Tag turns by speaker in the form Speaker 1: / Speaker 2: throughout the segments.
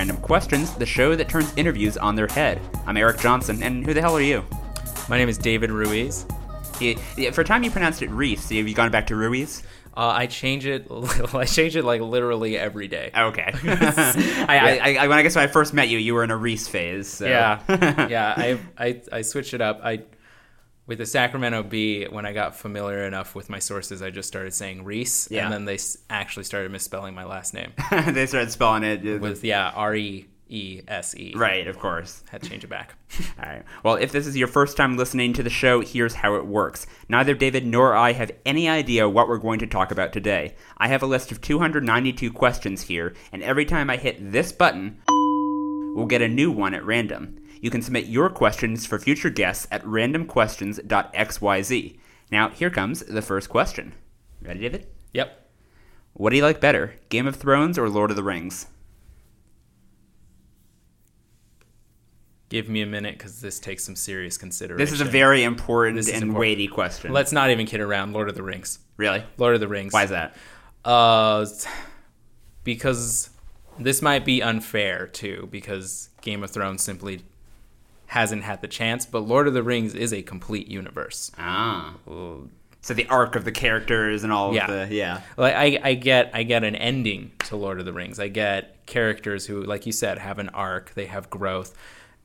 Speaker 1: Random Questions, the show that turns interviews on their head. I'm Eric Johnson, and who the hell are you?
Speaker 2: My name is David Ruiz.
Speaker 1: Yeah, yeah, for a time you pronounced it Reese. Have you gone back to Ruiz?
Speaker 2: Uh, I change it. I change it like literally every day.
Speaker 1: Okay. I, I, I, when I guess when I first met you, you were in a Reese phase. So.
Speaker 2: Yeah, yeah. I, I I switched it up. I with the Sacramento Bee when I got familiar enough with my sources, I just started saying Reese,
Speaker 1: Yeah.
Speaker 2: and then they actually started misspelling my last name
Speaker 1: they started spelling it.
Speaker 2: with yeah R E E S E.
Speaker 1: right, of course.
Speaker 2: Had to change it back.
Speaker 1: All right. Well, if this is your first time listening to the show, here's how it works. Neither David nor I have any idea what we're going to talk about today. I have a list of 292 questions here, and every time I hit this button, we'll get a new one at random. You can submit your questions for future guests at randomquestions.xyz. Now, here comes the first question. Ready, David?
Speaker 2: Yep.
Speaker 1: What do you like better, Game of Thrones or Lord of the Rings?
Speaker 2: Give me a minute because this takes some serious consideration.
Speaker 1: This is a very important and
Speaker 2: important.
Speaker 1: weighty question.
Speaker 2: Let's not even kid around. Lord of the Rings.
Speaker 1: really?
Speaker 2: Lord of the Rings.
Speaker 1: Why is that?
Speaker 2: Uh, because this might be unfair too, because Game of Thrones simply hasn't had the chance, but Lord of the Rings is a complete universe.
Speaker 1: Ah. So the arc of the characters and all
Speaker 2: Yeah.
Speaker 1: of the yeah.
Speaker 2: Like I, I get I get an ending to Lord of the Rings. I get characters who, like you said, have an arc, they have growth.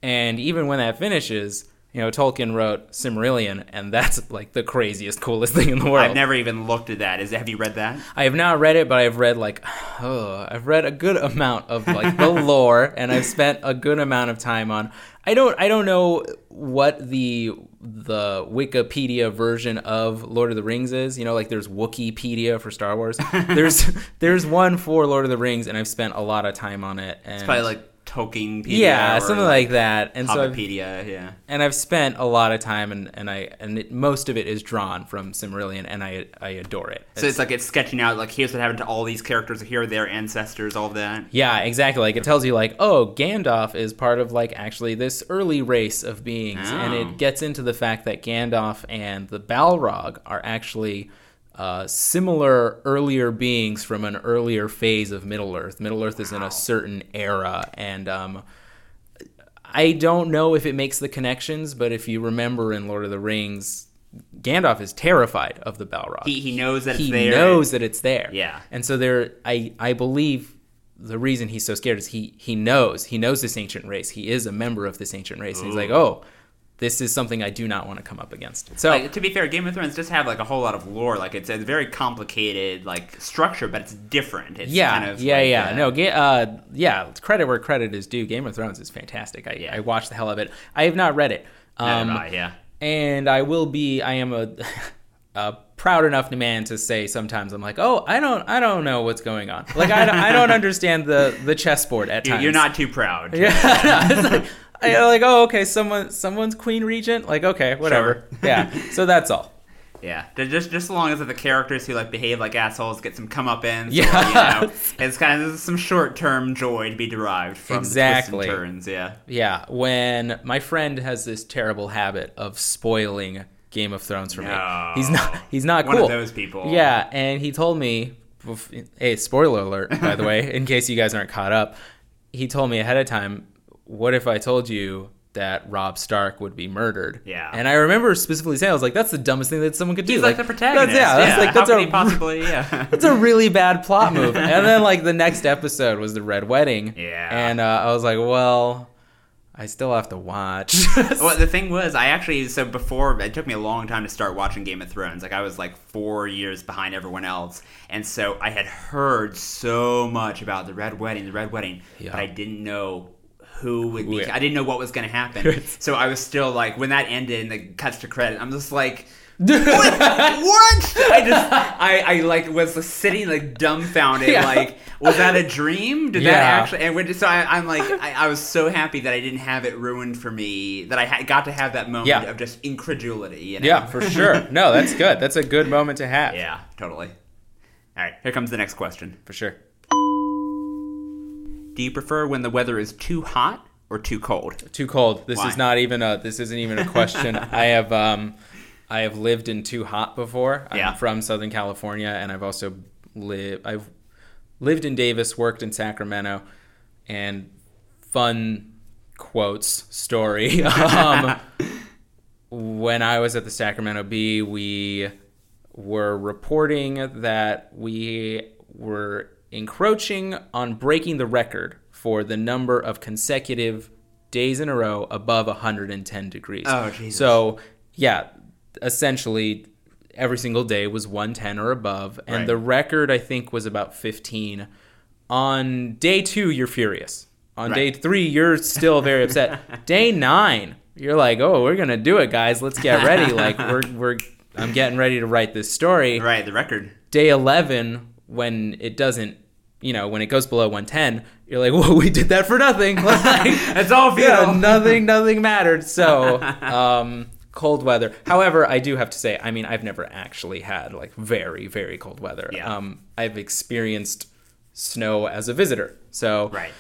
Speaker 2: And even when that finishes, you know, Tolkien wrote Silmarillion, and that's like the craziest, coolest thing in the world.
Speaker 1: I've never even looked at that. Is have you read that?
Speaker 2: I have not read it, but I've read like, oh, I've read a good amount of like the lore, and I've spent a good amount of time on. I don't, I don't know what the the Wikipedia version of Lord of the Rings is. You know, like there's Wikipedia for Star Wars. There's there's one for Lord of the Rings, and I've spent a lot of time on it. And
Speaker 1: Probably like Tolkienpedia.
Speaker 2: yeah,
Speaker 1: or
Speaker 2: something like that. And so I've,
Speaker 1: yeah.
Speaker 2: and I've spent a lot of time, and and I and it, most of it is drawn from Silmarillion, and I I adore it.
Speaker 1: So it's like it's sketching out like here's what happened to all these characters. Here are their ancestors. All that.
Speaker 2: Yeah, exactly. Like it tells you like, oh, Gandalf is part of like actually this early race of beings, and
Speaker 1: Oh.
Speaker 2: it gets into the fact that Gandalf and the Balrog are actually uh, similar earlier beings from an earlier phase of Middle Earth. Middle Earth is in a certain era, and um, I don't know if it makes the connections, but if you remember in Lord of the Rings. Gandalf is terrified of the Balrog
Speaker 1: He he knows that it's
Speaker 2: he
Speaker 1: there.
Speaker 2: knows that it's there.
Speaker 1: Yeah.
Speaker 2: And so there, I I believe the reason he's so scared is he he knows he knows this ancient race. He is a member of this ancient race, and he's like, oh, this is something I do not want to come up against. So
Speaker 1: Like, to be fair, Game of Thrones does have like a whole lot of lore. Like it's a very complicated like structure, but it's different. It's
Speaker 2: yeah,
Speaker 1: kind of
Speaker 2: yeah,
Speaker 1: like,
Speaker 2: yeah.
Speaker 1: uh,
Speaker 2: no, ga- uh, yeah. Credit where credit is due. Game of Thrones is fantastic. I
Speaker 1: Yeah.
Speaker 2: I watched the hell of it. I have not read it. Um,
Speaker 1: I, yeah.
Speaker 2: and I will be. I am a, a proud enough man to say sometimes I'm like, oh, I don't, I don't know what's going on. Like I, don't- I don't understand the the chessboard at times.
Speaker 1: You're not too proud.
Speaker 2: Yeah, it's like, I like, oh, okay, someone, someone's queen regent. Like, okay, whatever. Yeah. So that's all.
Speaker 1: Yeah, just just as long as the characters who like behave like assholes get some comeuppance,
Speaker 2: Yeah.
Speaker 1: or, you know, it's kind of some short term joy to be derived from
Speaker 2: Exactly.
Speaker 1: the twists and turns. Yeah,
Speaker 2: Yeah. When my friend has this terrible habit of spoiling Game of Thrones for
Speaker 1: No.
Speaker 2: me, he's not, he's not
Speaker 1: one
Speaker 2: cool.
Speaker 1: of those people.
Speaker 2: Yeah, and he told me, hey, spoiler alert, by the way, in case you guys aren't caught up. He told me ahead of time, what if I told you that Robb Stark would be murdered?
Speaker 1: Yeah.
Speaker 2: And I remember specifically saying, I was like, that's the dumbest thing that someone could do.
Speaker 1: he's like, the protagonist.
Speaker 2: That's, yeah, that's like that's
Speaker 1: How
Speaker 2: a
Speaker 1: possibly. Yeah,
Speaker 2: It's a really bad plot move. and then like the next episode was the Red Wedding.
Speaker 1: Yeah.
Speaker 2: And uh, I was like, well, I still have to watch.
Speaker 1: well, the thing was, I actually so before it took me a long time to start watching Game of Thrones. Like I was like four years behind everyone else, and so I had heard so much about the Red Wedding, the Red Wedding,
Speaker 2: Yeah.
Speaker 1: but I didn't know who would be.
Speaker 2: Who-
Speaker 1: I didn't know what was going to happen. so I was still like, when that ended and the cuts to credit, I'm just like. what? what? I just, I, I like was sitting like dumbfounded.
Speaker 2: Yeah.
Speaker 1: Like, was that a dream? Did that actually? And when, so I, I'm like, I, I was so happy that I didn't have it ruined for me. That I ha- got to have that moment
Speaker 2: Yeah.
Speaker 1: of just incredulity. You know?
Speaker 2: yeah, for sure. No, that's good. That's a good moment to have.
Speaker 1: Yeah, totally. All right, here comes the next question.
Speaker 2: For sure.
Speaker 1: Do you prefer when the weather is too hot or too cold?
Speaker 2: Too cold. This
Speaker 1: Why?
Speaker 2: is not even a. This isn't even a question. I have um, I have lived in too hot before. I'm
Speaker 1: Yeah.
Speaker 2: from Southern California, and I've also lived. I've lived in Davis, worked in Sacramento, and fun quotes story. um, when I was at the Sacramento Bee, we were reporting that we were encroaching on breaking the record for the number of consecutive days in a row above 110 degrees.
Speaker 1: Oh, Jesus.
Speaker 2: So, yeah, essentially every single day was 110 or above, and
Speaker 1: Right.
Speaker 2: the record I think was about 15. On day two, you're furious. On day three, you're still very upset. day nine, you're like, "Oh, we're gonna do it, guys. Let's get ready. Like, we're we're I'm getting ready to write this story."
Speaker 1: Right, the record.
Speaker 2: Day eleven, when it doesn't, you know, when it goes below 110, you're like, well, we did that for nothing." Like,
Speaker 1: It's all
Speaker 2: yeah, nothing, nothing mattered. So, um, cold weather. However, I do have to say, I mean, I've never actually had like very, very cold weather.
Speaker 1: Yeah.
Speaker 2: Um, I've experienced snow as a visitor, so
Speaker 1: Right.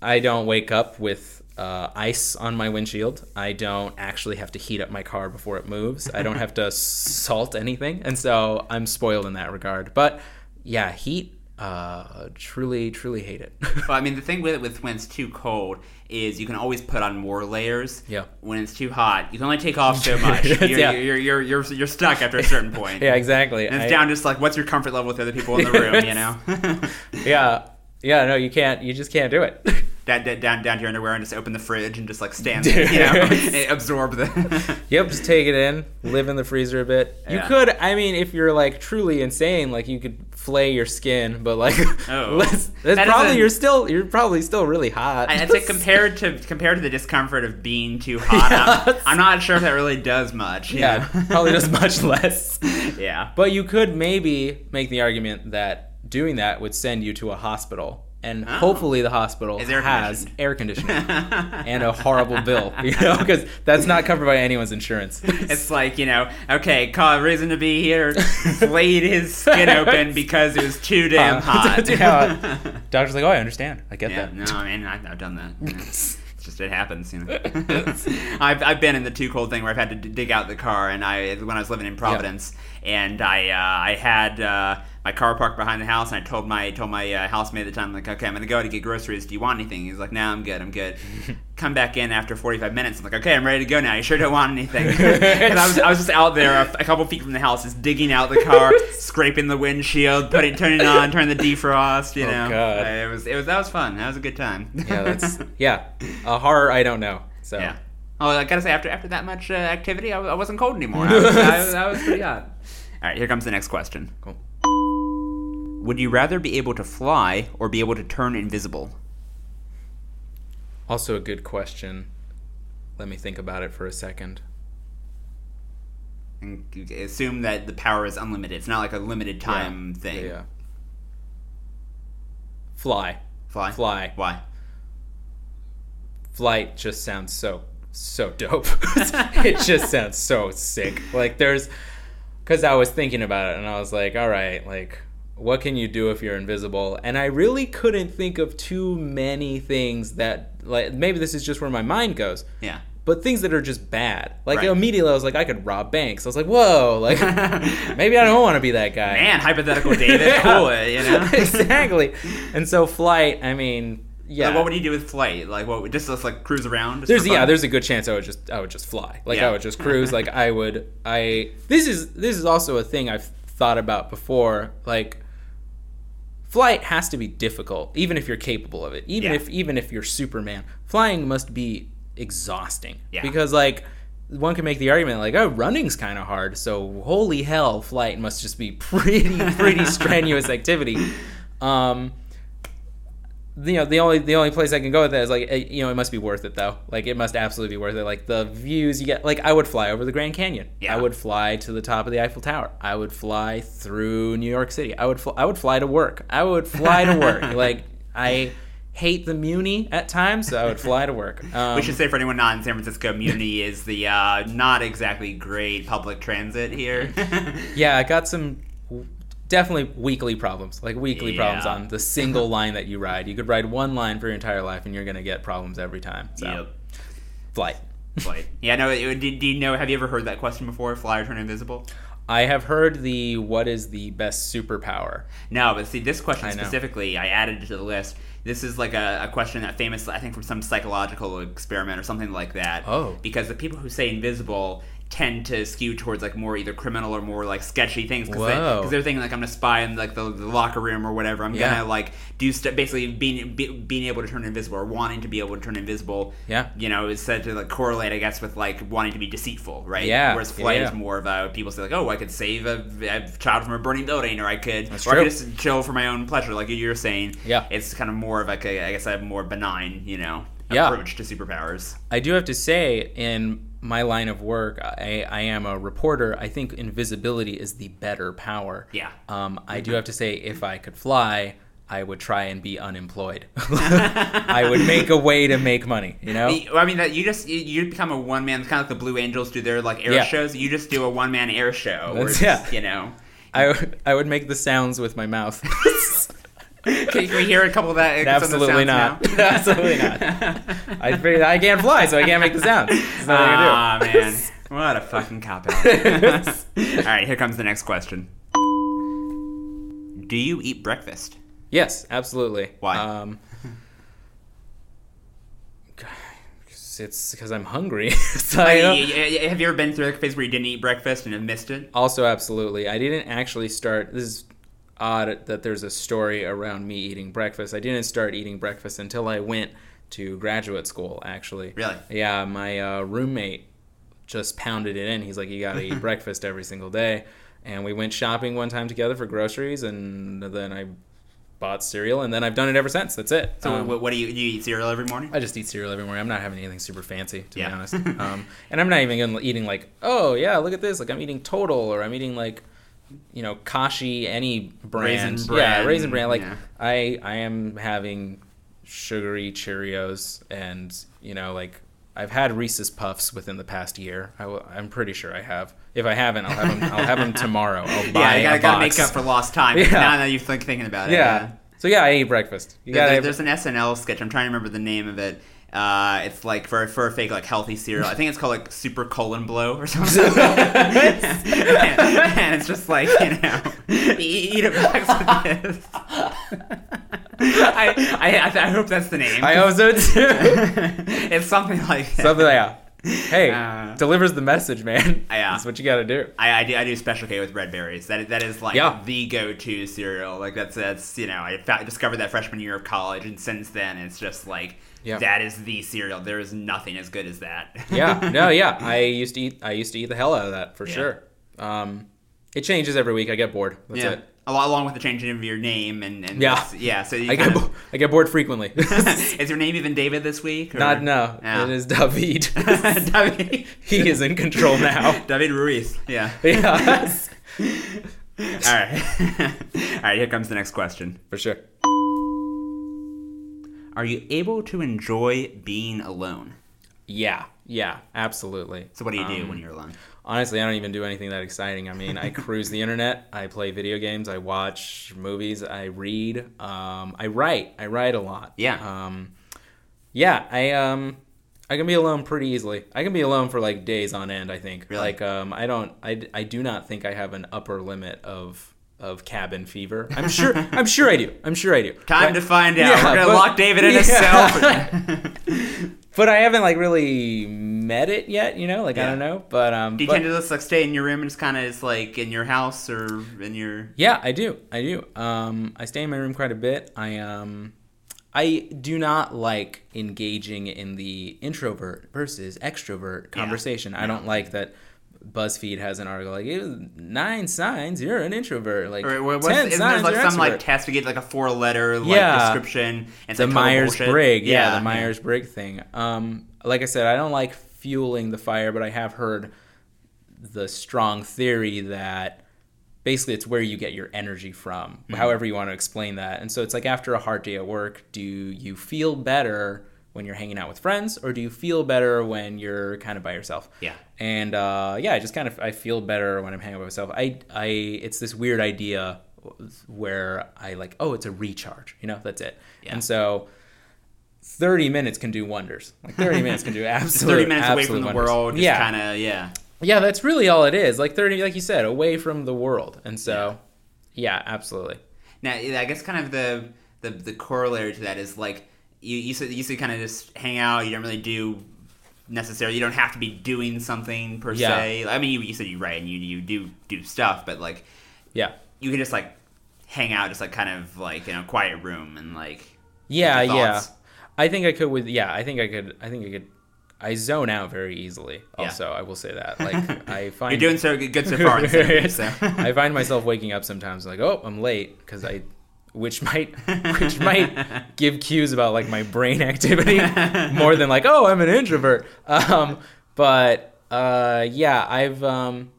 Speaker 2: I don't wake up with uh, ice on my windshield. I don't actually have to heat up my car before it moves. I don't have to salt anything, and so I'm spoiled in that regard. But yeah, heat. Uh, truly, truly hate it.
Speaker 1: Well, I mean, the thing with it with when it's too cold is you can always put on more layers.
Speaker 2: Yeah.
Speaker 1: When it's too hot, you can only take off so much. You're,
Speaker 2: Yeah.
Speaker 1: you're, you're, you're, you're stuck after a certain point.
Speaker 2: yeah, exactly.
Speaker 1: And it's
Speaker 2: I-
Speaker 1: down just like what's your comfort level with the other people in the room, you know?
Speaker 2: yeah, yeah. No, you can't. You just can't do it.
Speaker 1: down, down, down down to your underwear and just open the fridge and just like stand there, you know, absorb the.
Speaker 2: Yep, just take it in, live in the freezer a bit. You
Speaker 1: Yeah.
Speaker 2: could, I mean, if you're like truly insane, like you could flay your skin, but like,
Speaker 1: Oh.
Speaker 2: let's, that's
Speaker 1: That
Speaker 2: probably you're still you're probably still really hot.
Speaker 1: I'd say compared to compared to the discomfort of being too hot, I'm, I'm not sure if that really does much. you
Speaker 2: yeah, probably does much less.
Speaker 1: yeah.
Speaker 2: But you could maybe make the argument that doing that would send you to a hospital, and
Speaker 1: Oh.
Speaker 2: hopefully the hospital
Speaker 1: air
Speaker 2: has air conditioning and a horrible bill, you know, because that's not covered by anyone's insurance.
Speaker 1: It's like, you know, okay, call reason to be here, flayed his skin open because it was too damn
Speaker 2: Uh,
Speaker 1: hot.
Speaker 2: yeah. Doctor's like, oh, I understand. I get
Speaker 1: Yeah,
Speaker 2: that.
Speaker 1: no, I mean, I've, I've done that. you know. It's just it happens, you know. I've, I've been in the too cold thing where I've had to d- dig out the car, and I when I was living in Providence, and I uh, I had uh, my car parked behind the house, and I told my told my uh, housemate at the time like, okay, I'm gonna go out to get groceries. Do you want anything? He's like, no, I'm good, I'm good. Come back in after 45 minutes. I'm like, okay, I'm ready to go now. You sure don't want anything? and I was I was just out there a, a couple feet from the house, just digging out the car, scraping the windshield, putting turning it on, turning the defrost. You
Speaker 2: Oh,
Speaker 1: know,
Speaker 2: God.
Speaker 1: it was it was that was fun. That was a good time.
Speaker 2: Yeah, that's yeah. A horror I don't know. So
Speaker 1: Yeah. Oh, I gotta say, after after that much uh, activity, I, I wasn't cold anymore. I was, I, was, I was pretty hot. All right, here comes the next question.
Speaker 2: Cool.
Speaker 1: Would you rather be able to fly or be able to turn invisible?
Speaker 2: Also a good question. Let me think about it for a second.
Speaker 1: And assume that the power is unlimited. It's not like a limited time
Speaker 2: Yeah.
Speaker 1: thing.
Speaker 2: Yeah, yeah. Fly.
Speaker 1: Fly.
Speaker 2: Fly.
Speaker 1: Why?
Speaker 2: Flight just sounds so so dope. it just sounds so sick. Like there's cuz I was thinking about it and I was like, all right, like what can you do if you're invisible? And I really couldn't think of too many things that like maybe this is just where my mind goes.
Speaker 1: Yeah.
Speaker 2: But things that are just bad. Like
Speaker 1: Right.
Speaker 2: immediately I was like I could rob banks. I was like, "Whoa, like maybe I don't want to be that guy."
Speaker 1: Man, hypothetical David, cool you know.
Speaker 2: exactly. And so flight, I mean, yeah.
Speaker 1: Like, what would you do with flight? Like, what? would- Just just like cruise around?
Speaker 2: There's yeah, there's a good chance I would just I would just fly. Like
Speaker 1: Yeah.
Speaker 2: I would just cruise. Like I would I this is this is also a thing I've thought about before. Like flight has to be difficult, even if you're capable of it. Even
Speaker 1: Yeah.
Speaker 2: if even if you're Superman, flying must be exhausting.
Speaker 1: Yeah.
Speaker 2: Because like one can make the argument like, oh, running's kind of hard, so holy hell, flight must just be pretty pretty strenuous activity. Um, you know the only the only place I can go with that is like eh, you know it must be worth it though. Like it must absolutely be worth it. Like the views you get like I would fly over the Grand Canyon.
Speaker 1: Yeah.
Speaker 2: I would fly to the top of the Eiffel Tower. I would fly through New York City. I would fl- I would fly to work. I would fly to work. Like I hate the Muni at times so I would fly to work. Um,
Speaker 1: We should say for anyone not in San Francisco, Muni is the uh, not exactly great public transit here.
Speaker 2: yeah I got some definitely weekly problems like weekly problems on the single line that you ride you could ride one line for your entire life and you're gonna get problems every time so
Speaker 1: Yep.
Speaker 2: flight
Speaker 1: Flight. Yeah, no. it- Do, do you know? Have you ever heard that question before? Fly or turn invisible?
Speaker 2: I have heard the what is the best superpower?
Speaker 1: No, but see, this question
Speaker 2: I
Speaker 1: specifically, I added to the list. This is like a, a question that famous, I think, from some psychological experiment or something like that.
Speaker 2: Oh.
Speaker 1: Because the people who say invisible tend to skew towards like more either criminal or more like sketchy things because they, they're thinking like I'm gonna spy in like the, the locker room or whatever. I'm
Speaker 2: Yeah.
Speaker 1: gonna like do stuff. basically being be, being able to turn invisible or wanting to be able to turn invisible.
Speaker 2: Yeah.
Speaker 1: You know, is said to like correlate, I guess, with like wanting to be deceitful, right?
Speaker 2: Yeah,
Speaker 1: Whereas flight
Speaker 2: yeah.
Speaker 1: is more of a people say like, oh, I could save a, a child from a burning building, or I could,
Speaker 2: That's
Speaker 1: or I
Speaker 2: true.
Speaker 1: could just chill for my own pleasure, like you're saying.
Speaker 2: Yeah.
Speaker 1: It's kind of more of like a, I guess, a more benign, you know,
Speaker 2: Yeah.
Speaker 1: approach to superpowers.
Speaker 2: I do have to say, in my line of work, I, I am a reporter. I think invisibility is the better power.
Speaker 1: Yeah.
Speaker 2: Um, I do have to say, if I could fly, I would try and be unemployed. I would make a way to make money. You know.
Speaker 1: I mean, that you just you, become a one man, kind of like the Blue Angels do their like air
Speaker 2: Yeah.
Speaker 1: shows. You just do a one man air show.
Speaker 2: That's- yeah.
Speaker 1: You know.
Speaker 2: I, I would make the sounds with my mouth.
Speaker 1: Can, we hear a couple of that? the
Speaker 2: Absolutely not. Absolutely not. I, figured I can't fly, so I can't make the sound.
Speaker 1: Ah
Speaker 2: do.
Speaker 1: man, what a fucking cop out! All right, here comes the next question. Do you eat breakfast?
Speaker 2: Yes, absolutely.
Speaker 1: Why?
Speaker 2: Um, it's because I'm hungry. So I
Speaker 1: I mean, y- y- have you ever been through a phase where you didn't eat breakfast and have missed it?
Speaker 2: Also, absolutely. I didn't actually start. This is odd that there's a story around me eating breakfast. I didn't start eating breakfast until I went to graduate school, actually.
Speaker 1: Really?
Speaker 2: Yeah, my uh, roommate just pounded it in. He's like, you got to eat breakfast every single day. And we went shopping one time together for groceries, and then I bought cereal, and then I've done it ever since. That's it.
Speaker 1: So,
Speaker 2: Um,
Speaker 1: what, what do you do? You eat cereal every morning?
Speaker 2: I just eat cereal every morning. I'm not having anything super fancy, to
Speaker 1: Yeah.
Speaker 2: be honest. Um, and I'm not even eating like, oh yeah, look at this. Like I'm eating Total, or I'm eating like, you know, Kashi, any brand.
Speaker 1: Raisin
Speaker 2: Yeah, Raisin Bran. Like
Speaker 1: yeah.
Speaker 2: I, I am having sugary Cheerios, and you know, like I've had Reese's Puffs within the past year. I w- I'm pretty sure I have. If I haven't, I'll have them. I'll have them tomorrow. I'll buy
Speaker 1: yeah, you gotta, gotta make up for lost time.
Speaker 2: Yeah.
Speaker 1: Now that you're thinking about it.
Speaker 2: Yeah. So yeah, I ate breakfast. You
Speaker 1: There-
Speaker 2: gotta.
Speaker 1: there's an SNL sketch. I'm trying to remember the name of it. Uh, it's like for for a fake like healthy cereal. I think it's called like Super Colon Blow or something. and it's just like you know, eat, a box of this. I, I I hope that's the name.
Speaker 2: I hope so too.
Speaker 1: it's something like.
Speaker 2: Something like that. Hey,
Speaker 1: Uh,
Speaker 2: delivers the message, man.
Speaker 1: Yeah.
Speaker 2: That's what you got to do.
Speaker 1: I, I do I do special K with red berries. That that is like
Speaker 2: Yeah.
Speaker 1: the go to cereal. Like that's that's you know I fa- discovered that freshman year of college, and since then it's just like
Speaker 2: Yeah.
Speaker 1: that is the cereal. There is nothing as good as that.
Speaker 2: Yeah, no, yeah. I used to eat. I used to eat the hell out of that for
Speaker 1: Yeah.
Speaker 2: sure. Um, it changes every week. I get bored. That's
Speaker 1: yeah.
Speaker 2: it.
Speaker 1: Al- Along with the changing of your name and, and
Speaker 2: Yeah.
Speaker 1: this- yeah. So you
Speaker 2: I get
Speaker 1: kind
Speaker 2: bo- I get bored frequently.
Speaker 1: is your name even David this week? or-
Speaker 2: Not no. It is David.
Speaker 1: David.
Speaker 2: he is in control now.
Speaker 1: David Ruiz. Yeah.
Speaker 2: yeah,
Speaker 1: All right. All right. Here comes the next question.
Speaker 2: for sure.
Speaker 1: Are you able to enjoy being alone?
Speaker 2: Yeah, yeah, absolutely.
Speaker 1: So what do you do
Speaker 2: Um,
Speaker 1: when you're alone?
Speaker 2: Honestly, I don't even do anything that exciting. I mean, I cruise the internet, I play video games, I watch movies, I read, um, I write. I write a lot.
Speaker 1: Yeah.
Speaker 2: Um, yeah, I um, I can be alone pretty easily. I can be alone for like days on end. I think.
Speaker 1: Really?
Speaker 2: Like um, I don't. I, I do not think I have an upper limit of of cabin fever. I'm sure. I'm sure I do. I'm sure I do.
Speaker 1: Time
Speaker 2: But-
Speaker 1: to find out.
Speaker 2: Yeah,
Speaker 1: We're gonna
Speaker 2: but-
Speaker 1: lock David in a cell.
Speaker 2: But I haven't like really met it yet. You know, like I don't know. But um,
Speaker 1: Do you
Speaker 2: but-
Speaker 1: tend to just like stay in your room and just kind of just like in your house or in your?
Speaker 2: Yeah, I do. I do. Um, I stay in my room quite a bit. I um, I do not like engaging in the introvert versus extrovert conversation. I don't like that. BuzzFeed has an article like nine signs you're an introvert. Like
Speaker 1: Or what's,
Speaker 2: ten
Speaker 1: isn't
Speaker 2: signs
Speaker 1: there like some like test to get like a four letter like
Speaker 2: Yeah.
Speaker 1: description? And
Speaker 2: the Myers Briggs. Yeah, the. Myers Briggs thing. Um, like I said, I don't like fueling the fire, but I have heard the strong theory that basically it's where you get your energy from,
Speaker 1: Mm-hmm.
Speaker 2: however you want to explain that. And so it's like after a hard day at work, do you feel better when you're hanging out with friends, or do you feel better when you're kind of by yourself?
Speaker 1: Yeah.
Speaker 2: And uh, yeah, I just kind of I feel better when I'm hanging out by myself. I I it's this weird idea where I like oh it's a recharge, you know that's it.
Speaker 1: Yeah.
Speaker 2: And so. 30 minutes can do wonders. Like 30 minutes can do absolutely
Speaker 1: thirty minutes away from the
Speaker 2: wonders.
Speaker 1: world. Just
Speaker 2: yeah.
Speaker 1: kind of yeah.
Speaker 2: yeah, that's really all it is. Like thirty, like you said, away from the world, and so yeah, absolutely.
Speaker 1: Now, I guess kind of the the, the corollary to that is like you you said you said kind of just hang out. You don't really do necessarily. You don't have to be doing something per
Speaker 2: Yeah.
Speaker 1: se. I mean, you, you said you write and you you do do stuff, but like
Speaker 2: Yeah,
Speaker 1: you can just like hang out, just like kind of like in a quiet room and like
Speaker 2: yeah, yeah. I think I could with yeah. I think I could. I think I could. I zone out very easily.
Speaker 1: Yeah.
Speaker 2: Also, I will say that. Like I find
Speaker 1: you're doing so good, so far. so.
Speaker 2: I find myself waking up sometimes like, oh, I'm late because I, which might, which might give cues about like my brain activity more than like, oh, I'm an introvert. Um, but uh, yeah, I've um,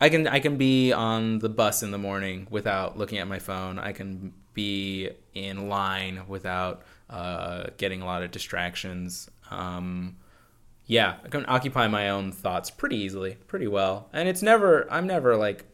Speaker 2: I can I can be on the bus in the morning without looking at my phone. I can be in line without uh, getting a lot of distractions. Um, yeah, I can occupy my own thoughts pretty easily, pretty well. And it's never, I'm never like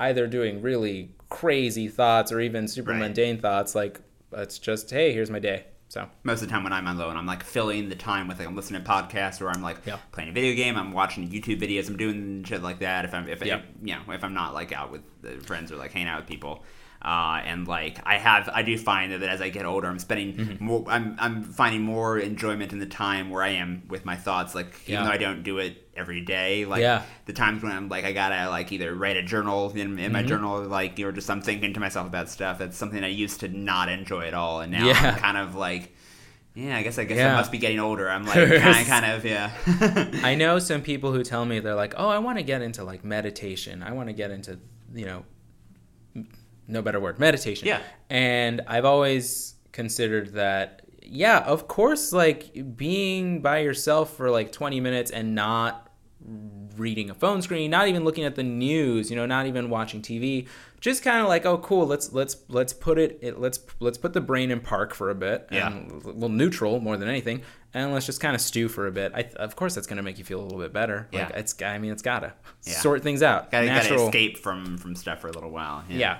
Speaker 2: either doing really crazy thoughts or even super
Speaker 1: Right.
Speaker 2: mundane thoughts. Like, it's just, hey, here's my day. So,
Speaker 1: most of the time when I'm alone, I'm like filling the time with like I'm listening to podcasts or I'm like
Speaker 2: Yeah.
Speaker 1: playing a video game, I'm watching YouTube videos, I'm doing shit like that. If I'm if
Speaker 2: Yeah.
Speaker 1: you know if I'm not like out with uh, friends or like hanging out with people. Uh, and like I have, I do find that as I get older, I'm spending
Speaker 2: Mm-hmm.
Speaker 1: more. I'm I'm finding more enjoyment in the time where I am with my thoughts. Like even
Speaker 2: Yeah.
Speaker 1: though I don't do it every day, like
Speaker 2: Yeah.
Speaker 1: the times when I'm like I gotta like either write a journal in, in my
Speaker 2: Mm-hmm.
Speaker 1: journal, like or just I'm thinking to myself about stuff. That's something I used to not enjoy at all, and now
Speaker 2: Yeah.
Speaker 1: I'm kind of like, yeah, I guess I guess I must be getting older. I'm like kind, kind of yeah.
Speaker 2: I know some people who tell me they're like, oh, I want to get into like meditation. I want to get into, you know, no better word, meditation.
Speaker 1: Yeah.
Speaker 2: And I've always considered that, yeah, of course, like being by yourself for like 20 minutes and not reading a phone screen, not even looking at the news, you know, not even watching TV, just kind of like, oh, cool, let's let's let's put it, it let's let's put the brain in park for a bit,
Speaker 1: Yeah.
Speaker 2: and well, neutral more than anything, and let's just kind of stew for a bit. I, of course, that's gonna make you feel a little bit better. Like
Speaker 1: Yeah.
Speaker 2: it's, I mean, it's gotta
Speaker 1: Yeah.
Speaker 2: sort things out.
Speaker 1: gotta, gotta
Speaker 2: Natural,
Speaker 1: escape from from stuff for a little while.
Speaker 2: yeah.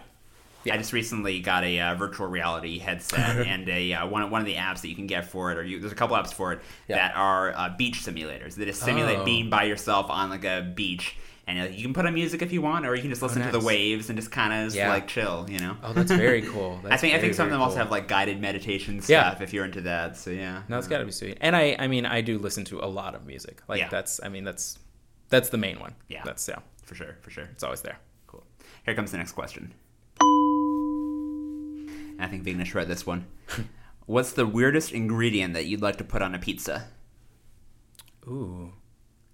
Speaker 1: I just recently got a uh, virtual reality headset and a uh, one one of the apps that you can get for it, or you, there's a couple apps for it
Speaker 2: Yeah.
Speaker 1: that are uh, beach simulators that just simulate
Speaker 2: Oh.
Speaker 1: being by yourself on like a beach, and uh, you can put on music if you want, or you can just listen to the
Speaker 2: Oh,
Speaker 1: waves and just kind of
Speaker 2: Yeah.
Speaker 1: like chill, you know.
Speaker 2: Oh, that's very cool. That's
Speaker 1: I think I think some of
Speaker 2: very
Speaker 1: them also have like guided meditation
Speaker 2: Yeah.
Speaker 1: stuff if you're into that. So yeah,
Speaker 2: No, it's got to be sweet. And I, I mean, I do listen to a lot of music. Like
Speaker 1: Yeah.
Speaker 2: that's, I mean, that's, that's the main one.
Speaker 1: Yeah.
Speaker 2: That's yeah,
Speaker 1: for sure, for sure.
Speaker 2: it's always there.
Speaker 1: Cool. Here comes the next question. I think Vignesh read this one. What's the weirdest ingredient that you'd like to put on a pizza?
Speaker 2: Ooh,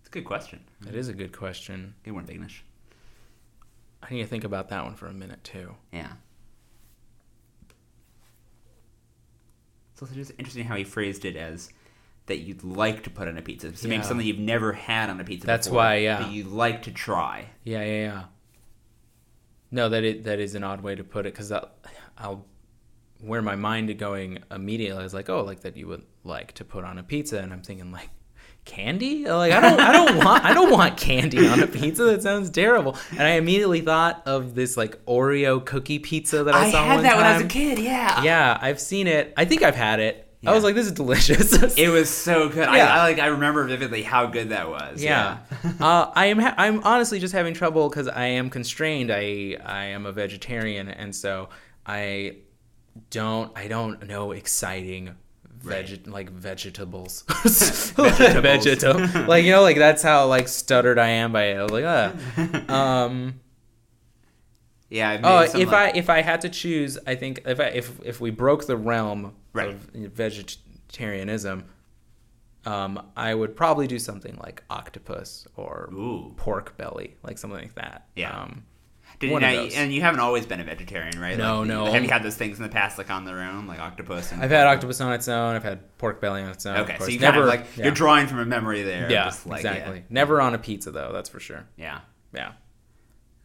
Speaker 1: It's a good question.
Speaker 2: that is a good question.
Speaker 1: Good one, Vignesh.
Speaker 2: I need to think about that one for a minute too.
Speaker 1: Yeah. So It's just interesting how he phrased it as that you'd like to put on a pizza. So maybe something you've never had on a pizza
Speaker 2: That's
Speaker 1: before,
Speaker 2: why, yeah.
Speaker 1: That you'd like to try.
Speaker 2: Yeah, yeah, yeah. No, that it that is an odd way to put it because I'll where my mind going immediately is like, oh, like that you would like to put on a pizza, and I'm thinking like candy. Like I don't, I don't want, I don't want candy on a pizza. That sounds terrible. And I immediately thought of this like Oreo cookie pizza that I,
Speaker 1: I
Speaker 2: saw
Speaker 1: had
Speaker 2: one
Speaker 1: that when I was a kid. Yeah.
Speaker 2: Yeah, I've seen it. I think I've had it. I was like, this is delicious.
Speaker 1: It was so good. I,
Speaker 2: Yeah.
Speaker 1: I like. I remember vividly how good that was.
Speaker 2: Yeah, uh, I am. Ha- I'm honestly just having trouble because I am constrained. I I am a vegetarian, and so I don't. I don't know exciting. Veg- like vegetables,
Speaker 1: Vegetables.
Speaker 2: Like you know, like that's how like stuttered I am by it. Like, uh. um,
Speaker 1: Yeah.
Speaker 2: Oh, if
Speaker 1: like-
Speaker 2: I if I had to choose, I think if I if if we broke the realm
Speaker 1: Right.
Speaker 2: of vegetarianism, um, I would probably do something like octopus or
Speaker 1: Ooh.
Speaker 2: pork belly, like something like that.
Speaker 1: Yeah.
Speaker 2: Um,
Speaker 1: Did,
Speaker 2: one of those.
Speaker 1: and you haven't always been a vegetarian, right?
Speaker 2: No,
Speaker 1: Like,
Speaker 2: no.
Speaker 1: Have you had those things in the past, like on their own, like octopus? And
Speaker 2: I've had octopus on its own. I've had pork belly on its own.
Speaker 1: Okay, so you
Speaker 2: never
Speaker 1: kind of like
Speaker 2: yeah.
Speaker 1: you're drawing from a memory there.
Speaker 2: yeah,
Speaker 1: like,
Speaker 2: exactly. Never on a pizza though. That's for sure.
Speaker 1: Yeah.
Speaker 2: Yeah.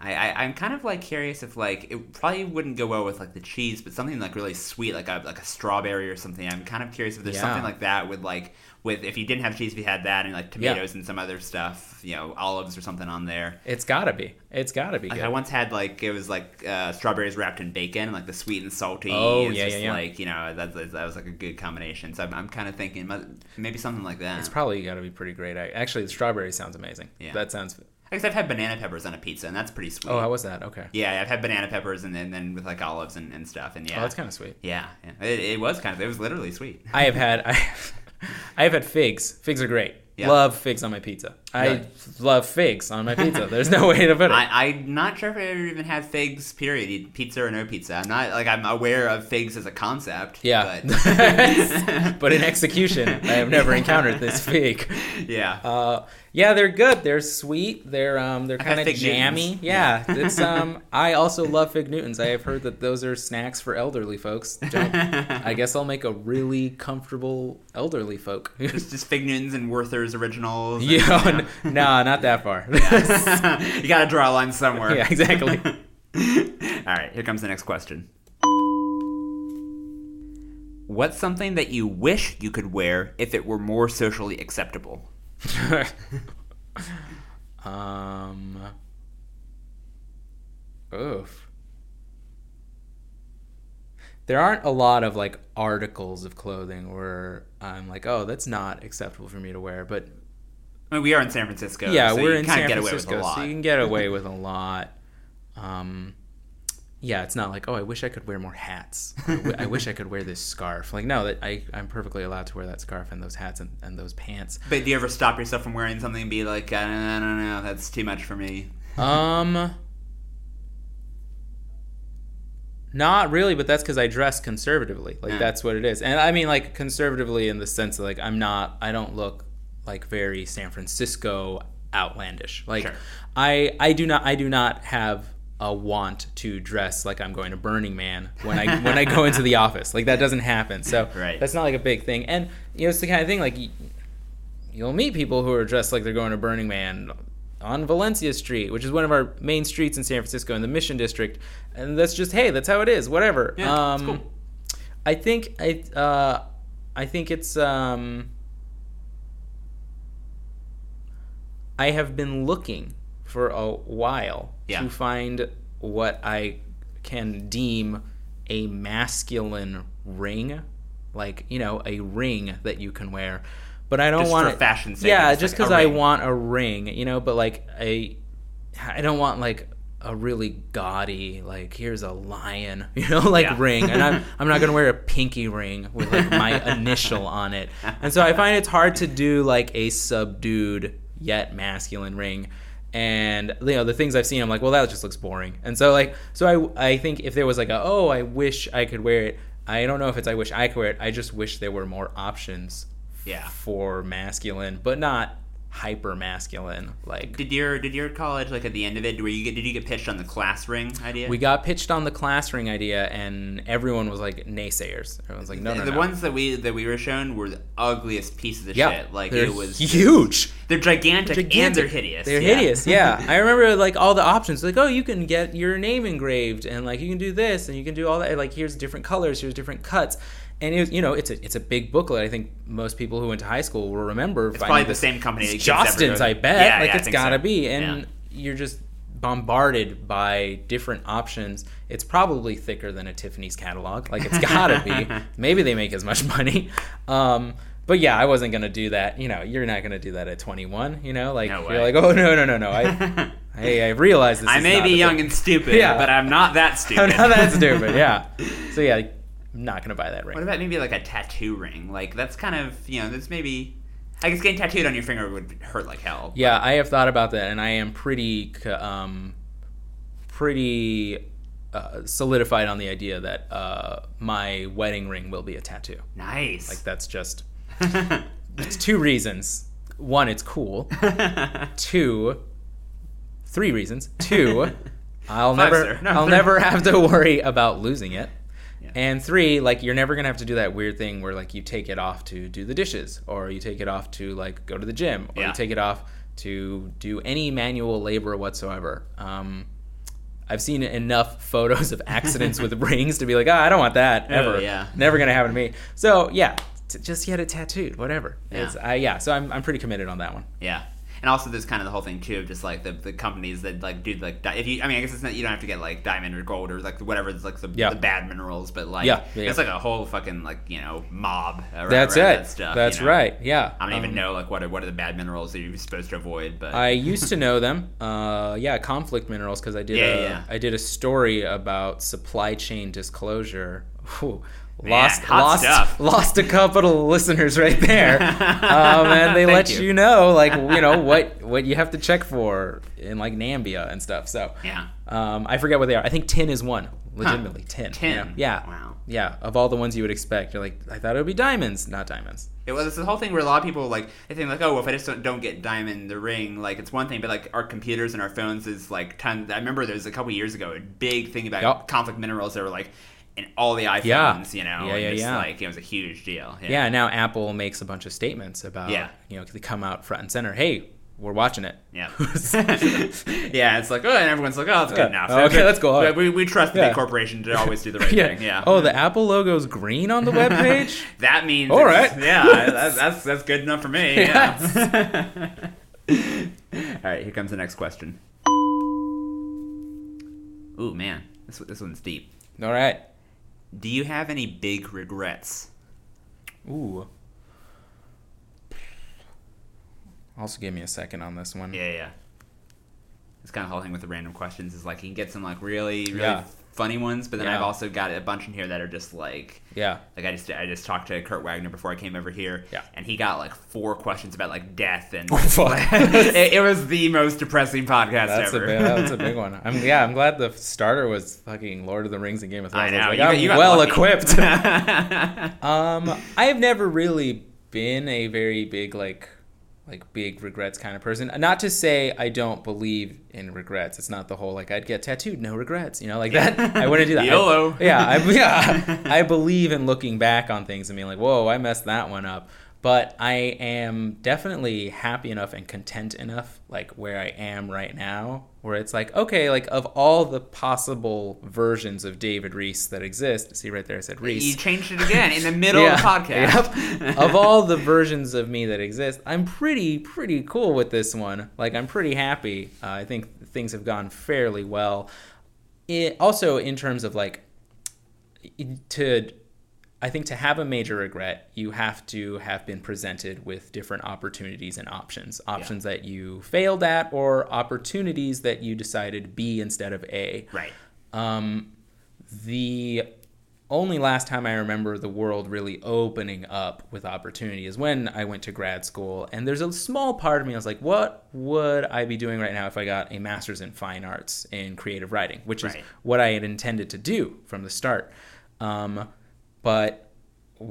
Speaker 1: I, I I'm kind of like curious if like it probably wouldn't go well with like the cheese, but something like really sweet, like a like a strawberry or something. I'm kind of curious if there's
Speaker 2: Yeah.
Speaker 1: something like that with like with if you didn't have cheese, if you had that and like tomatoes and some other stuff, you know, olives or something on there.
Speaker 2: It's gotta be. It's gotta be
Speaker 1: Like. I once had like it was like uh, strawberries wrapped in bacon, like the sweet and salty.
Speaker 2: Oh,
Speaker 1: It's
Speaker 2: yeah,
Speaker 1: just
Speaker 2: yeah, yeah.
Speaker 1: Like you know that that was like a good combination. So I'm, I'm kind of thinking maybe something like that.
Speaker 2: It's probably gotta be pretty great. I- Actually, the strawberry sounds amazing.
Speaker 1: Yeah.
Speaker 2: That sounds.
Speaker 1: I guess I've had banana peppers on a pizza, and that's pretty sweet.
Speaker 2: Oh, how was that? Okay.
Speaker 1: yeah, I've had banana peppers, and then, then with like olives and, and stuff, and yeah,
Speaker 2: Oh, that's kind of sweet.
Speaker 1: yeah, yeah. It, it was kind of it was literally sweet.
Speaker 2: I have had I, I have had figs. Figs are great.
Speaker 1: Yeah.
Speaker 2: Love figs on my pizza.
Speaker 1: Really?
Speaker 2: I love figs on my pizza. There's no way to put it.
Speaker 1: I, I'm not sure if I ever even had figs. Period. Pizza or no pizza. I'm not like I'm aware of figs as a concept.
Speaker 2: yeah.
Speaker 1: But,
Speaker 2: but in execution, I have never encountered this fig.
Speaker 1: yeah.
Speaker 2: Uh, yeah, they're good. They're sweet. They're um, they're kind of jammy.
Speaker 1: Newtons.
Speaker 2: Yeah, it's um. I also love fig Newtons. I have heard that those are snacks for elderly folks. Don't, I guess I'll make a really comfortable elderly folk.
Speaker 1: just, just Fig Newtons and Werther's originals. and,
Speaker 2: yeah,
Speaker 1: you know.
Speaker 2: n- nah, not that far.
Speaker 1: you gotta draw a line somewhere.
Speaker 2: Yeah, exactly.
Speaker 1: All right, here comes the next question. What's something that you wish you could wear if it were more socially acceptable?
Speaker 2: um. Oof. There aren't a lot of like articles of clothing where I'm like, oh, that's not acceptable for me to wear. But
Speaker 1: I mean, we are in San Francisco.
Speaker 2: yeah,
Speaker 1: so
Speaker 2: we're
Speaker 1: you
Speaker 2: in San
Speaker 1: get away
Speaker 2: Francisco,
Speaker 1: with a lot.
Speaker 2: so you can get away with a lot. Um, yeah, it's not like, oh, I wish I could wear more hats. Or, I wish I could wear this scarf. Like, no, that I I'm perfectly allowed to wear that scarf and those hats and, and those pants.
Speaker 1: But do you ever stop yourself from wearing something and be like, I don't, I don't know, that's too much for me?
Speaker 2: Um, not really, but that's because I dress conservatively. Like
Speaker 1: Yeah.
Speaker 2: that's what it is, and I mean like conservatively in the sense that like I'm not, I don't look like very San Francisco outlandish. Like
Speaker 1: Sure.
Speaker 2: I, I do not, I do not have a want to dress like I'm going to Burning Man when I when I go into the office. Like that doesn't happen. So
Speaker 1: Right.
Speaker 2: that's not like a big thing. And you know, it's the kind of thing like. You'll meet people who are dressed like they're going to Burning Man on Valencia Street, which is one of our main streets in San Francisco in the Mission District, and that's just hey, that's how it is. Whatever.
Speaker 1: Yeah,
Speaker 2: um,
Speaker 1: cool.
Speaker 2: I think I uh, I think it's um, I have been looking for a while
Speaker 1: Yeah.
Speaker 2: to find what I can deem a masculine ring, like you know, a ring that you can wear. But I don't
Speaker 1: Just
Speaker 2: want
Speaker 1: for
Speaker 2: it-
Speaker 1: fashion's sake,
Speaker 2: Yeah, just
Speaker 1: like
Speaker 2: because I
Speaker 1: ring.
Speaker 2: want a ring, you know. But like a, I don't want like a really gaudy like here's a lion, you know, like
Speaker 1: Yeah.
Speaker 2: ring, and I'm I'm not gonna wear a pinky ring with like my initial on it, and so I find it's hard to do like a subdued yet masculine ring. And you know the things I've seen, I'm like, well, that just looks boring. And so like, so I I think if there was like a oh, I wish I could wear it. I don't know if it's I wish I could wear it. I just wish there were more options
Speaker 1: Yeah.
Speaker 2: for masculine, but not hyper masculine. Like
Speaker 1: Did your did your college like at the end of it? Were you get, did you get pitched on the class ring idea?
Speaker 2: we got pitched on the class ring idea, and everyone was like naysayers. Everyone's like, no, no,
Speaker 1: the
Speaker 2: no.
Speaker 1: ones that we that we were shown were the ugliest pieces of
Speaker 2: yeah,
Speaker 1: shit. Like
Speaker 2: they're
Speaker 1: it was
Speaker 2: huge.
Speaker 1: They're gigantic, and they're hideous.
Speaker 2: They're
Speaker 1: yeah.
Speaker 2: hideous. Yeah, I remember like all the options. Like, oh, you can get your name engraved, and like you can do this, and you can do all that. Like, here's different colors, here's different cuts, and it was, you know, it's a it's a big booklet. I think most people who went to high school will remember.
Speaker 1: It's probably the same company.
Speaker 2: It's
Speaker 1: kids ever go Jostens.
Speaker 2: I bet.
Speaker 1: Yeah,
Speaker 2: like
Speaker 1: yeah, I
Speaker 2: it's gotta
Speaker 1: so.
Speaker 2: be, and
Speaker 1: Yeah.
Speaker 2: you're just bombarded by different options. It's probably thicker than a Tiffany's catalog. Like it's gotta be. Maybe they make as much money. Um, but yeah, I wasn't gonna do that. You know, you're not gonna do that at 21. You know, like
Speaker 1: No
Speaker 2: you're like, oh no, no, no, no. I, hey, I realize this.
Speaker 1: I may be young
Speaker 2: thing.
Speaker 1: and stupid,
Speaker 2: Yeah.
Speaker 1: but I'm not that
Speaker 2: I'm
Speaker 1: stupid.
Speaker 2: not that stupid. Yeah. So yeah, I'm not gonna buy that ring.
Speaker 1: What about maybe like a tattoo ring? Like that's kind of you know that's maybe. I guess getting tattooed on your finger would hurt like hell.
Speaker 2: Yeah, I have thought about that, and I am pretty, um, pretty uh, solidified on the idea that uh, my wedding ring will be a tattoo.
Speaker 1: Nice.
Speaker 2: Like that's just it's two reasons. One, it's cool. Two, three reasons. Two, I'll
Speaker 1: Five,
Speaker 2: never.
Speaker 1: No,
Speaker 2: I'll
Speaker 1: three.
Speaker 2: never have to worry about losing it. And three, like you're never gonna have to do that weird thing where like you take it off to do the dishes, or you take it off to like go to the gym, or
Speaker 1: Yeah.
Speaker 2: you take it off to do any manual labor whatsoever. Um, I've seen enough photos of accidents with rings to be like, ah, I don't want that ever.
Speaker 1: yeah.
Speaker 2: Never gonna happen to me. So yeah, t- just get it tattooed, whatever.
Speaker 1: Yeah.
Speaker 2: Yeah. So I'm, I'm pretty committed on that one.
Speaker 1: Yeah. And also, there's kind of the whole thing too of just like the, the companies that like do like di- if you I mean I guess it's not you don't have to get like diamond or gold or like whatever it's like the,
Speaker 2: Yeah.
Speaker 1: the bad minerals but like
Speaker 2: Yeah, yeah,
Speaker 1: it's like a whole fucking like you know mob around,
Speaker 2: That's
Speaker 1: around
Speaker 2: it.
Speaker 1: that stuff,
Speaker 2: That's
Speaker 1: you know?
Speaker 2: right. Yeah.
Speaker 1: I don't even
Speaker 2: Um,
Speaker 1: know like what are, what are the bad minerals that you're supposed to avoid but
Speaker 2: I used to know them. Uh, yeah, conflict minerals because I did
Speaker 1: Yeah,
Speaker 2: a,
Speaker 1: yeah.
Speaker 2: I did a story about supply chain disclosure. Whew.
Speaker 1: Man,
Speaker 2: lost
Speaker 1: hot
Speaker 2: lost
Speaker 1: stuff.
Speaker 2: lost a couple of listeners right there, um, and they let
Speaker 1: you.
Speaker 2: you. know like you know what what you have to check for in like Nambia and stuff. So
Speaker 1: yeah
Speaker 2: um, I forget what they are. I think tin is one. Legitimately, tin. you
Speaker 1: Tin.
Speaker 2: know? Yeah.
Speaker 1: Wow.
Speaker 2: Yeah. Of all the ones you would expect, you're like, I thought it would be diamonds, not diamonds.
Speaker 1: It was the whole thing where a lot of people like they think like oh well, if I just don't, don't get diamond in the ring like it's one thing but like our computers and our phones is like ton. I remember there was a couple years ago a big thing about
Speaker 2: Yup.
Speaker 1: conflict minerals that were like in all the iPhones
Speaker 2: Yeah.
Speaker 1: you know
Speaker 2: Yeah, yeah,
Speaker 1: just,
Speaker 2: yeah.
Speaker 1: like it was a huge deal
Speaker 2: Yeah. Now Apple makes a bunch of statements about,
Speaker 1: Yeah.
Speaker 2: you know, they come out front and center. Hey, we're watching it.
Speaker 1: Yeah. yeah, it's like, oh, and everyone's like, oh,
Speaker 2: it's
Speaker 1: good enough.
Speaker 2: Okay, let's go on.
Speaker 1: We, we trust the
Speaker 2: Yeah.
Speaker 1: big corporation to always do the right thing. Yeah.
Speaker 2: Oh, the Apple logo's green on the webpage?
Speaker 1: That means.
Speaker 2: all right.
Speaker 1: Yeah, that's, that's, that's good enough for me. Yeah. All right, here comes the next question. Ooh, man. This, this one's deep.
Speaker 2: All right.
Speaker 1: Do you have any big regrets?
Speaker 2: Ooh. Also, give me a second on this one.
Speaker 1: Yeah, yeah. It's kind of whole thing with the random questions is like you can get some like really, really
Speaker 2: Yeah.
Speaker 1: Funny ones, but then
Speaker 2: Yeah.
Speaker 1: I've also got a bunch in here that are just like
Speaker 2: Yeah.
Speaker 1: Like I just I just talked to Kurt Wagner before I came over here,
Speaker 2: Yeah.
Speaker 1: and he got like four questions about like death and
Speaker 2: Oh, fuck.
Speaker 1: it, it was the most depressing podcast
Speaker 2: That's a
Speaker 1: ever.
Speaker 2: big, that's a big one. I'm yeah. I'm glad the starter was fucking Lord of the Rings and Game of
Speaker 1: I
Speaker 2: Thrones.
Speaker 1: know.
Speaker 2: was like,
Speaker 1: you
Speaker 2: I'm
Speaker 1: you
Speaker 2: well
Speaker 1: lucky.
Speaker 2: equipped. um, I have never really been a very big like like big regrets kind of person. Not to say I don't believe in regrets. It's not the whole like I'd get tattooed, no regrets. You know, like that. I wouldn't do that. I- yeah, I, yeah. I believe in looking back on things and being like, whoa, I messed that one up. But I am definitely happy enough and content enough, like where I am right now, where it's like, okay, like of all the possible versions of David Reese that exist, see right there, I said Reese.
Speaker 1: you changed it again in the middle of the podcast.
Speaker 2: Yep. of all the versions of me that exist, I'm pretty pretty cool with this one. Like I'm pretty happy. Uh, I think things have gone fairly well. It also in terms of like to I think to have a major regret, you have to have been presented with different opportunities and options. Options that you failed at or opportunities that you decided B instead of A.
Speaker 1: right.
Speaker 2: Um, the only last time I remember the world really opening up with opportunity is when I went to grad school. And there's a small part of me I was like, what would I be doing right now if I got a master's in fine arts in creative writing, which is
Speaker 1: Right.
Speaker 2: what I had intended to do from the start. Um, but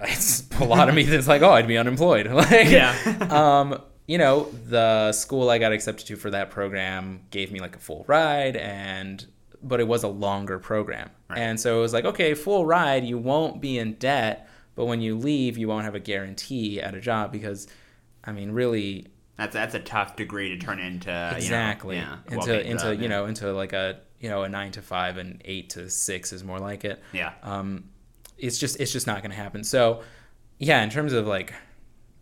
Speaker 2: it's a lot of me that's like, oh, I'd be unemployed. like,
Speaker 1: Yeah.
Speaker 2: um, you know, the school I got accepted to for that program gave me like a full ride and but it was a longer program.
Speaker 1: Right.
Speaker 2: And so it was like, okay, full ride, you won't be in debt, but when you leave, you won't have a guarantee at a job because I mean, really
Speaker 1: That's that's a tough degree to turn into you know,
Speaker 2: exactly
Speaker 1: yeah,
Speaker 2: into
Speaker 1: well-paid
Speaker 2: into
Speaker 1: job,
Speaker 2: you
Speaker 1: yeah.
Speaker 2: know, into like a, you know, a 9 to 5 and 8 to 6 is more like it
Speaker 1: yeah
Speaker 2: um, it's just it's just not going to happen. So, yeah, in terms of like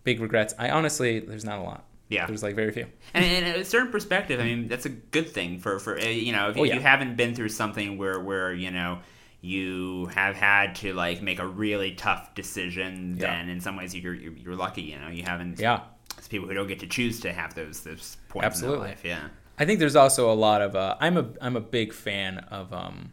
Speaker 2: big regrets, I honestly there's not a lot.
Speaker 1: Yeah.
Speaker 2: there's like very few.
Speaker 1: And in a certain perspective, I mean, that's a good thing for for uh, you know if you,
Speaker 2: Oh, yeah.
Speaker 1: you haven't been through something where where you know you have had to like make a really tough decision.
Speaker 2: Yeah.
Speaker 1: Then in some ways you're you're, you're lucky. You know, you haven't.
Speaker 2: Yeah,
Speaker 1: It's people who don't get to choose to have those those points
Speaker 2: Absolutely.
Speaker 1: in their life. Yeah.
Speaker 2: I think there's also a lot of uh, I'm a I'm a big fan of um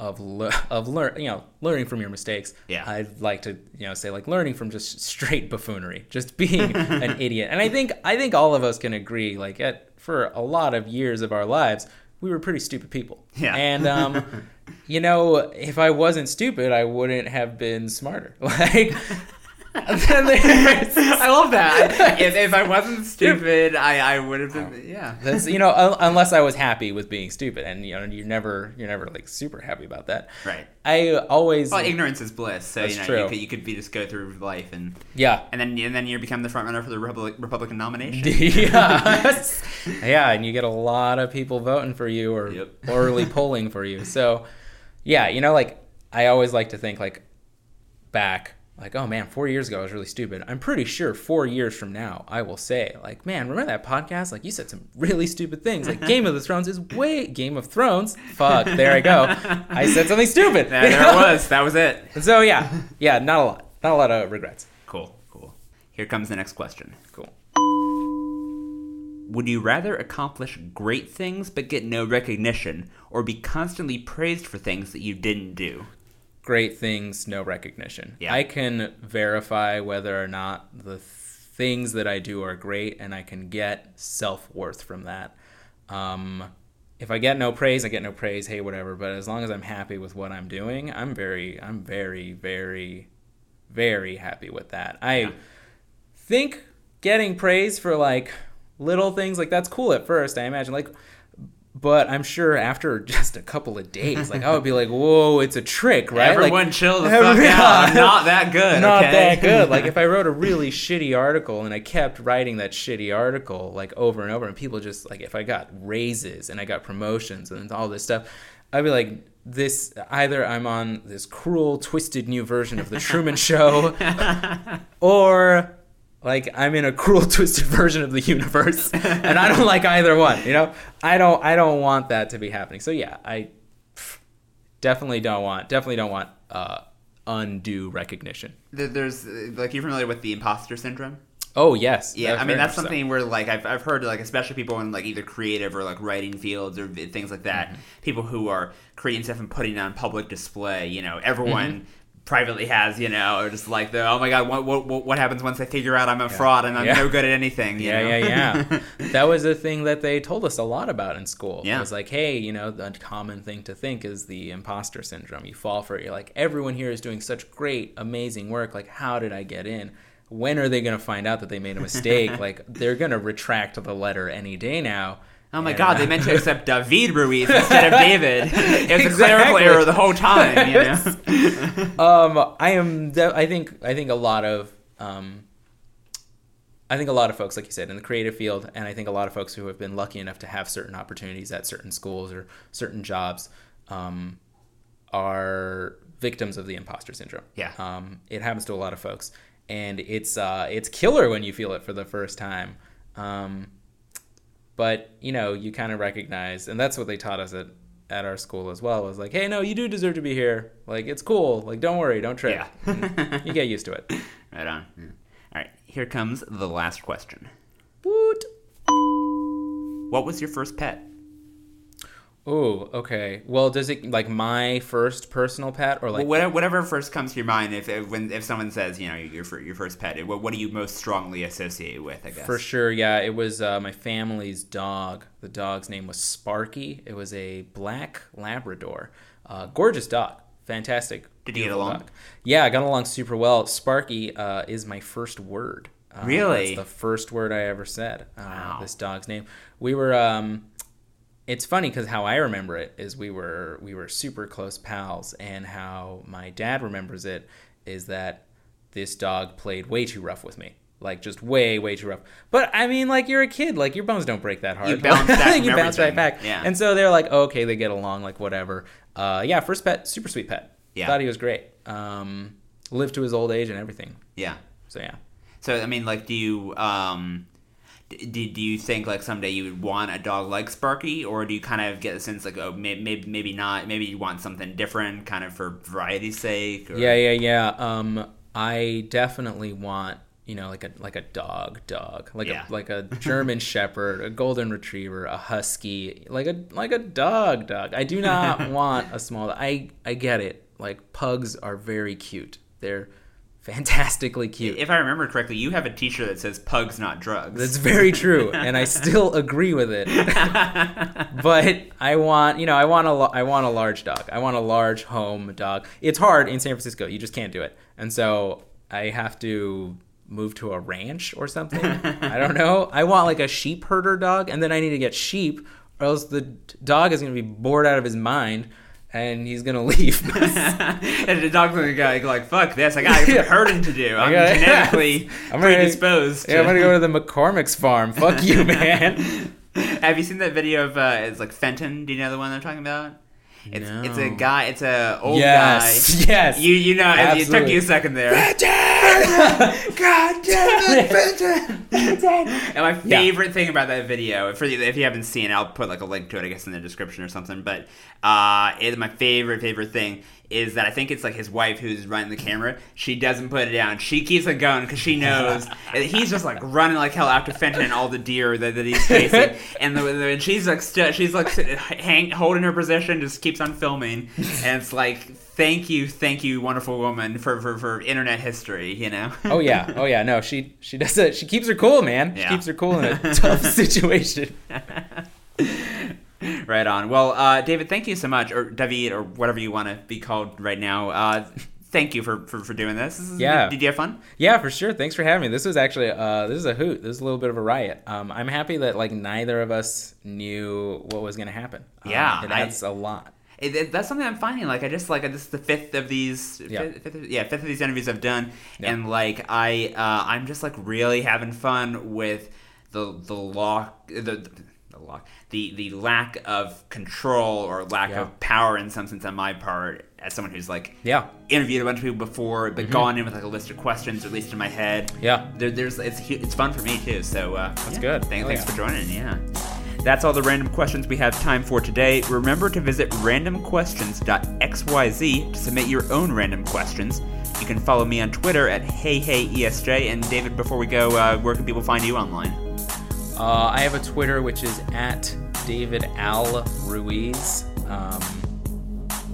Speaker 2: of le- of learn you know learning from your mistakes.
Speaker 1: Yeah.
Speaker 2: I'd like to you know say like learning from just straight buffoonery, just being an idiot. And I think I think all of us can agree like at for a lot of years of our lives we were pretty stupid people.
Speaker 1: Yeah.
Speaker 2: And um you know if I wasn't stupid I wouldn't have been smarter. Like And then there's-
Speaker 1: I love that. if, if I wasn't stupid, I, I would have been. Oh. Yeah.
Speaker 2: That's you know, un- unless I was happy with being stupid, and you know, you're never, you're never like super happy about that.
Speaker 1: Right.
Speaker 2: I always,
Speaker 1: Well, ignorance is bliss. So you know
Speaker 2: true.
Speaker 1: you could, you could be just go through life and
Speaker 2: yeah,
Speaker 1: and then and then you become the front runner for the Republic, Republican nomination.
Speaker 2: yeah, yeah, and you get a lot of people voting for you or
Speaker 1: Yep.
Speaker 2: early polling for you. So, yeah, you know, like I always like to think like back, like, oh man, four years ago I was really stupid. I'm pretty sure four years from now I will say, like, man, remember that podcast? Like, you said some really stupid things. Like, Game of the Thrones is way Game of Thrones. Fuck, there I go. I said something stupid.
Speaker 1: Yeah, there it was. That was it.
Speaker 2: So yeah, yeah, not a lot, not a lot of regrets.
Speaker 1: Cool. Cool. Here comes the next question.
Speaker 2: Cool.
Speaker 1: Would you rather accomplish great things but get no recognition, or be constantly praised for things that you didn't do?
Speaker 2: Great things, no recognition.
Speaker 1: Yeah.
Speaker 2: I can verify whether or not the things that I do are great, and I can get self worth from that. Um, if I get no praise, I get no praise. Hey, whatever. But as long as I'm happy with what I'm doing, I'm very, I'm very, very, very happy with that. I
Speaker 1: Yeah.
Speaker 2: think getting praise for like little things like that's cool at first. I imagine like. But I'm sure after just a couple of days, like I would be like, "Whoa, it's a trick, right?" Like,
Speaker 1: Everyone chill the fuck out. I'm not that good.
Speaker 2: not
Speaker 1: okay?
Speaker 2: that good. Like if I wrote a really shitty article and I kept writing that shitty article like over and over, and people just like if I got raises and I got promotions and all this stuff, I'd be like, this either I'm on this cruel, twisted new version of the Truman Show, or like I'm in a cruel, twisted version of the universe, and I don't like either one. You know, I don't, I don't want that to be happening. So yeah, I definitely don't want, definitely don't want uh, undue recognition.
Speaker 1: There's uh, like you're familiar with the imposter syndrome.
Speaker 2: Oh yes,
Speaker 1: Yeah, I mean that's
Speaker 2: much so.
Speaker 1: something where like I've, I've heard like especially people in like either creative or like writing fields or things like that.
Speaker 2: Mm-hmm.
Speaker 1: People who are creating stuff and putting it on public display. You know, everyone
Speaker 2: Mm-hmm.
Speaker 1: Privately has you know or just like the oh my god what what, what- happens once they figure out I'm a fraud and I'm
Speaker 2: Yeah.
Speaker 1: no good at anything. You
Speaker 2: Yeah,
Speaker 1: know?
Speaker 2: yeah, yeah. that was a thing that they told us a lot about in school.
Speaker 1: Yeah.
Speaker 2: It was like, hey, you know, the common thing to think is the imposter syndrome. You fall for it. You're like, everyone here is doing such great, amazing work. Like, how did I get in? When are they going to find out that they made a mistake? like, they're going to retract the letter any day now.
Speaker 1: Oh my god, they meant to accept David Ruiz instead of David. It was a clerical error the whole time. You know?
Speaker 2: um, I am. de- I think. I think a lot of. Um, I think a lot of folks, like you said, in the creative field, and I think a lot of folks who have been lucky enough to have certain opportunities at certain schools or certain jobs, um, are victims of the imposter syndrome.
Speaker 1: Yeah.
Speaker 2: Um, it happens to a lot of folks, and it's uh, it's killer when you feel it for the first time. Um, but you know, you kind of recognize, and that's what they taught us at at our school as well. Was like, hey, no, you do deserve to be here. Like, it's cool. Like, don't worry, don't trip.
Speaker 1: Yeah.
Speaker 2: You get used to it.
Speaker 1: right on. All right, here comes the last question.
Speaker 2: Woot.
Speaker 1: What was your first pet?
Speaker 2: Oh, okay. Well, does it like my first personal pet or like
Speaker 1: Well, whatever, whatever first comes to your mind, if, if when if someone says you know your your first pet, what, what do you most strongly associate with? I guess
Speaker 2: For sure, yeah. It was uh, my family's dog. The dog's name was Sparky. It was a black Labrador. Uh, gorgeous dog. Fantastic.
Speaker 1: Did you get along?
Speaker 2: Dog. Yeah, I got along super well. Sparky uh, is my first word. Uh,
Speaker 1: Really?
Speaker 2: That's the first word I ever said. Uh,
Speaker 1: Wow.
Speaker 2: This dog's name. We were. Um, it's funny because how I remember it is we were we were super close pals, and how my dad remembers it is that this dog played way too rough with me, like just way way too rough. But I mean, like you're a kid, like your bones don't break that hard.
Speaker 1: You bounce back
Speaker 2: you bounce right back.
Speaker 1: Yeah.
Speaker 2: And so they're like, oh, okay, they get along, like whatever. Uh, yeah, first pet, super sweet pet.
Speaker 1: Yeah.
Speaker 2: thought he was great. Um, lived to his old age and everything.
Speaker 1: yeah.
Speaker 2: So yeah.
Speaker 1: So I mean, like, do you um, do, do you think like someday you would want a dog like Sparky, or do you kind of get the sense like oh maybe maybe, maybe not, maybe you want something different, kind of for variety's sake? Or...
Speaker 2: Yeah, yeah, yeah. Um, I definitely want you know like a like a dog, dog, like
Speaker 1: Yeah.
Speaker 2: a like a German Shepherd, a Golden Retriever, a Husky, like a like a dog, dog. I do not want a small. I I get it. Like pugs are very cute. They're fantastically cute.
Speaker 1: If I remember correctly, you have a T-shirt that says "Pugs, not drugs."
Speaker 2: That's very true, and I still agree with it. but I want, you know, I want a, I want a large dog. I want a large home dog. It's hard in San Francisco. You just can't do it. And so I have to move to a ranch or something. I don't know. I want like a sheep herder dog, and then I need to get sheep, or else the dog is gonna be bored out of his mind. And he's gonna leave.
Speaker 1: and the dog's gonna go like, "Fuck this! I got
Speaker 2: Yeah.
Speaker 1: herding to do. I'm
Speaker 2: gotta-
Speaker 1: genetically
Speaker 2: I'm gonna-
Speaker 1: predisposed."
Speaker 2: yeah, I'm gonna go to the McCormick's farm. Fuck you, man.
Speaker 1: Have you seen that video of uh, it's like Fenton? Do you know the one I'm talking about? It's it's a guy. It's a old
Speaker 2: yes,
Speaker 1: guy.
Speaker 2: yes.
Speaker 1: You you know it, it took you a second there. God damn it, Fenton! and my favorite thing about that video, for if you haven't seen, it, I'll put like a link to it, I guess, in the description or something. But uh, it, my favorite favorite thing is that I think it's like his wife who's running the camera. She doesn't put it down. She keeps it going because she knows that he's just like running like hell after Fenton and all the deer that, that he's chasing. and the, the, and she's like st- she's like hang, holding her position, just keeps on filming. And it's like, thank you, thank you, wonderful woman, for for, for internet history. You know.
Speaker 2: Oh yeah, oh yeah. No, she she does it. She keeps her cool, man.
Speaker 1: Yeah.
Speaker 2: She keeps her cool in a tough situation.
Speaker 1: right on. Well, uh, David, thank you so much, or David, or whatever you want to be called right now. Uh, thank you for, for, for doing this. This is-
Speaker 2: Yeah.
Speaker 1: Did you have fun?
Speaker 2: Yeah, for sure. Thanks for having me. This was actually uh, this is a hoot. This is a little bit of a riot. Um, I'm happy that like neither of us knew what was going to happen. Um,
Speaker 1: Yeah,
Speaker 2: it
Speaker 1: I-
Speaker 2: adds a lot.
Speaker 1: It, it- that's something I'm finding. Like, I just like this is the fifth of these,
Speaker 2: Yeah.
Speaker 1: fifth, fifth of- yeah, fifth of these interviews I've done,
Speaker 2: Yeah.
Speaker 1: and like I, uh, I'm just like really having fun with the the lock, the, the, the lock, the the lack of control or lack
Speaker 2: Yeah.
Speaker 1: of power in some sense on my part as someone who's like
Speaker 2: Yeah,
Speaker 1: interviewed a bunch of people before, but gone in with like a list of questions, at least in my head.
Speaker 2: yeah.
Speaker 1: There, there's it's it's fun for me too. So uh, that's
Speaker 2: good.
Speaker 1: Thanks, thanks
Speaker 2: yeah.
Speaker 1: for joining. Yeah. That's all the random questions we have time for today. Remember to visit randomquestions.xyz to submit your own random questions. You can follow me on Twitter at HeyHeyESJ. And David, before we go, uh, where can people find you online?
Speaker 2: Uh, I have a Twitter which is at David Al Ruiz. Um,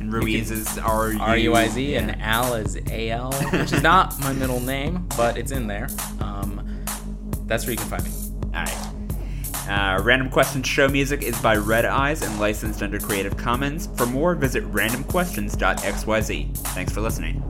Speaker 1: And Ruiz is R
Speaker 2: R U I Z
Speaker 1: yeah.
Speaker 2: and Al is A L, which is not my middle name, but it's in there. Um, that's where you can find me.
Speaker 1: All right. Uh, Random Questions show music is by Red Eyes and licensed under Creative Commons. For more, visit randomquestions.xyz. Thanks for listening.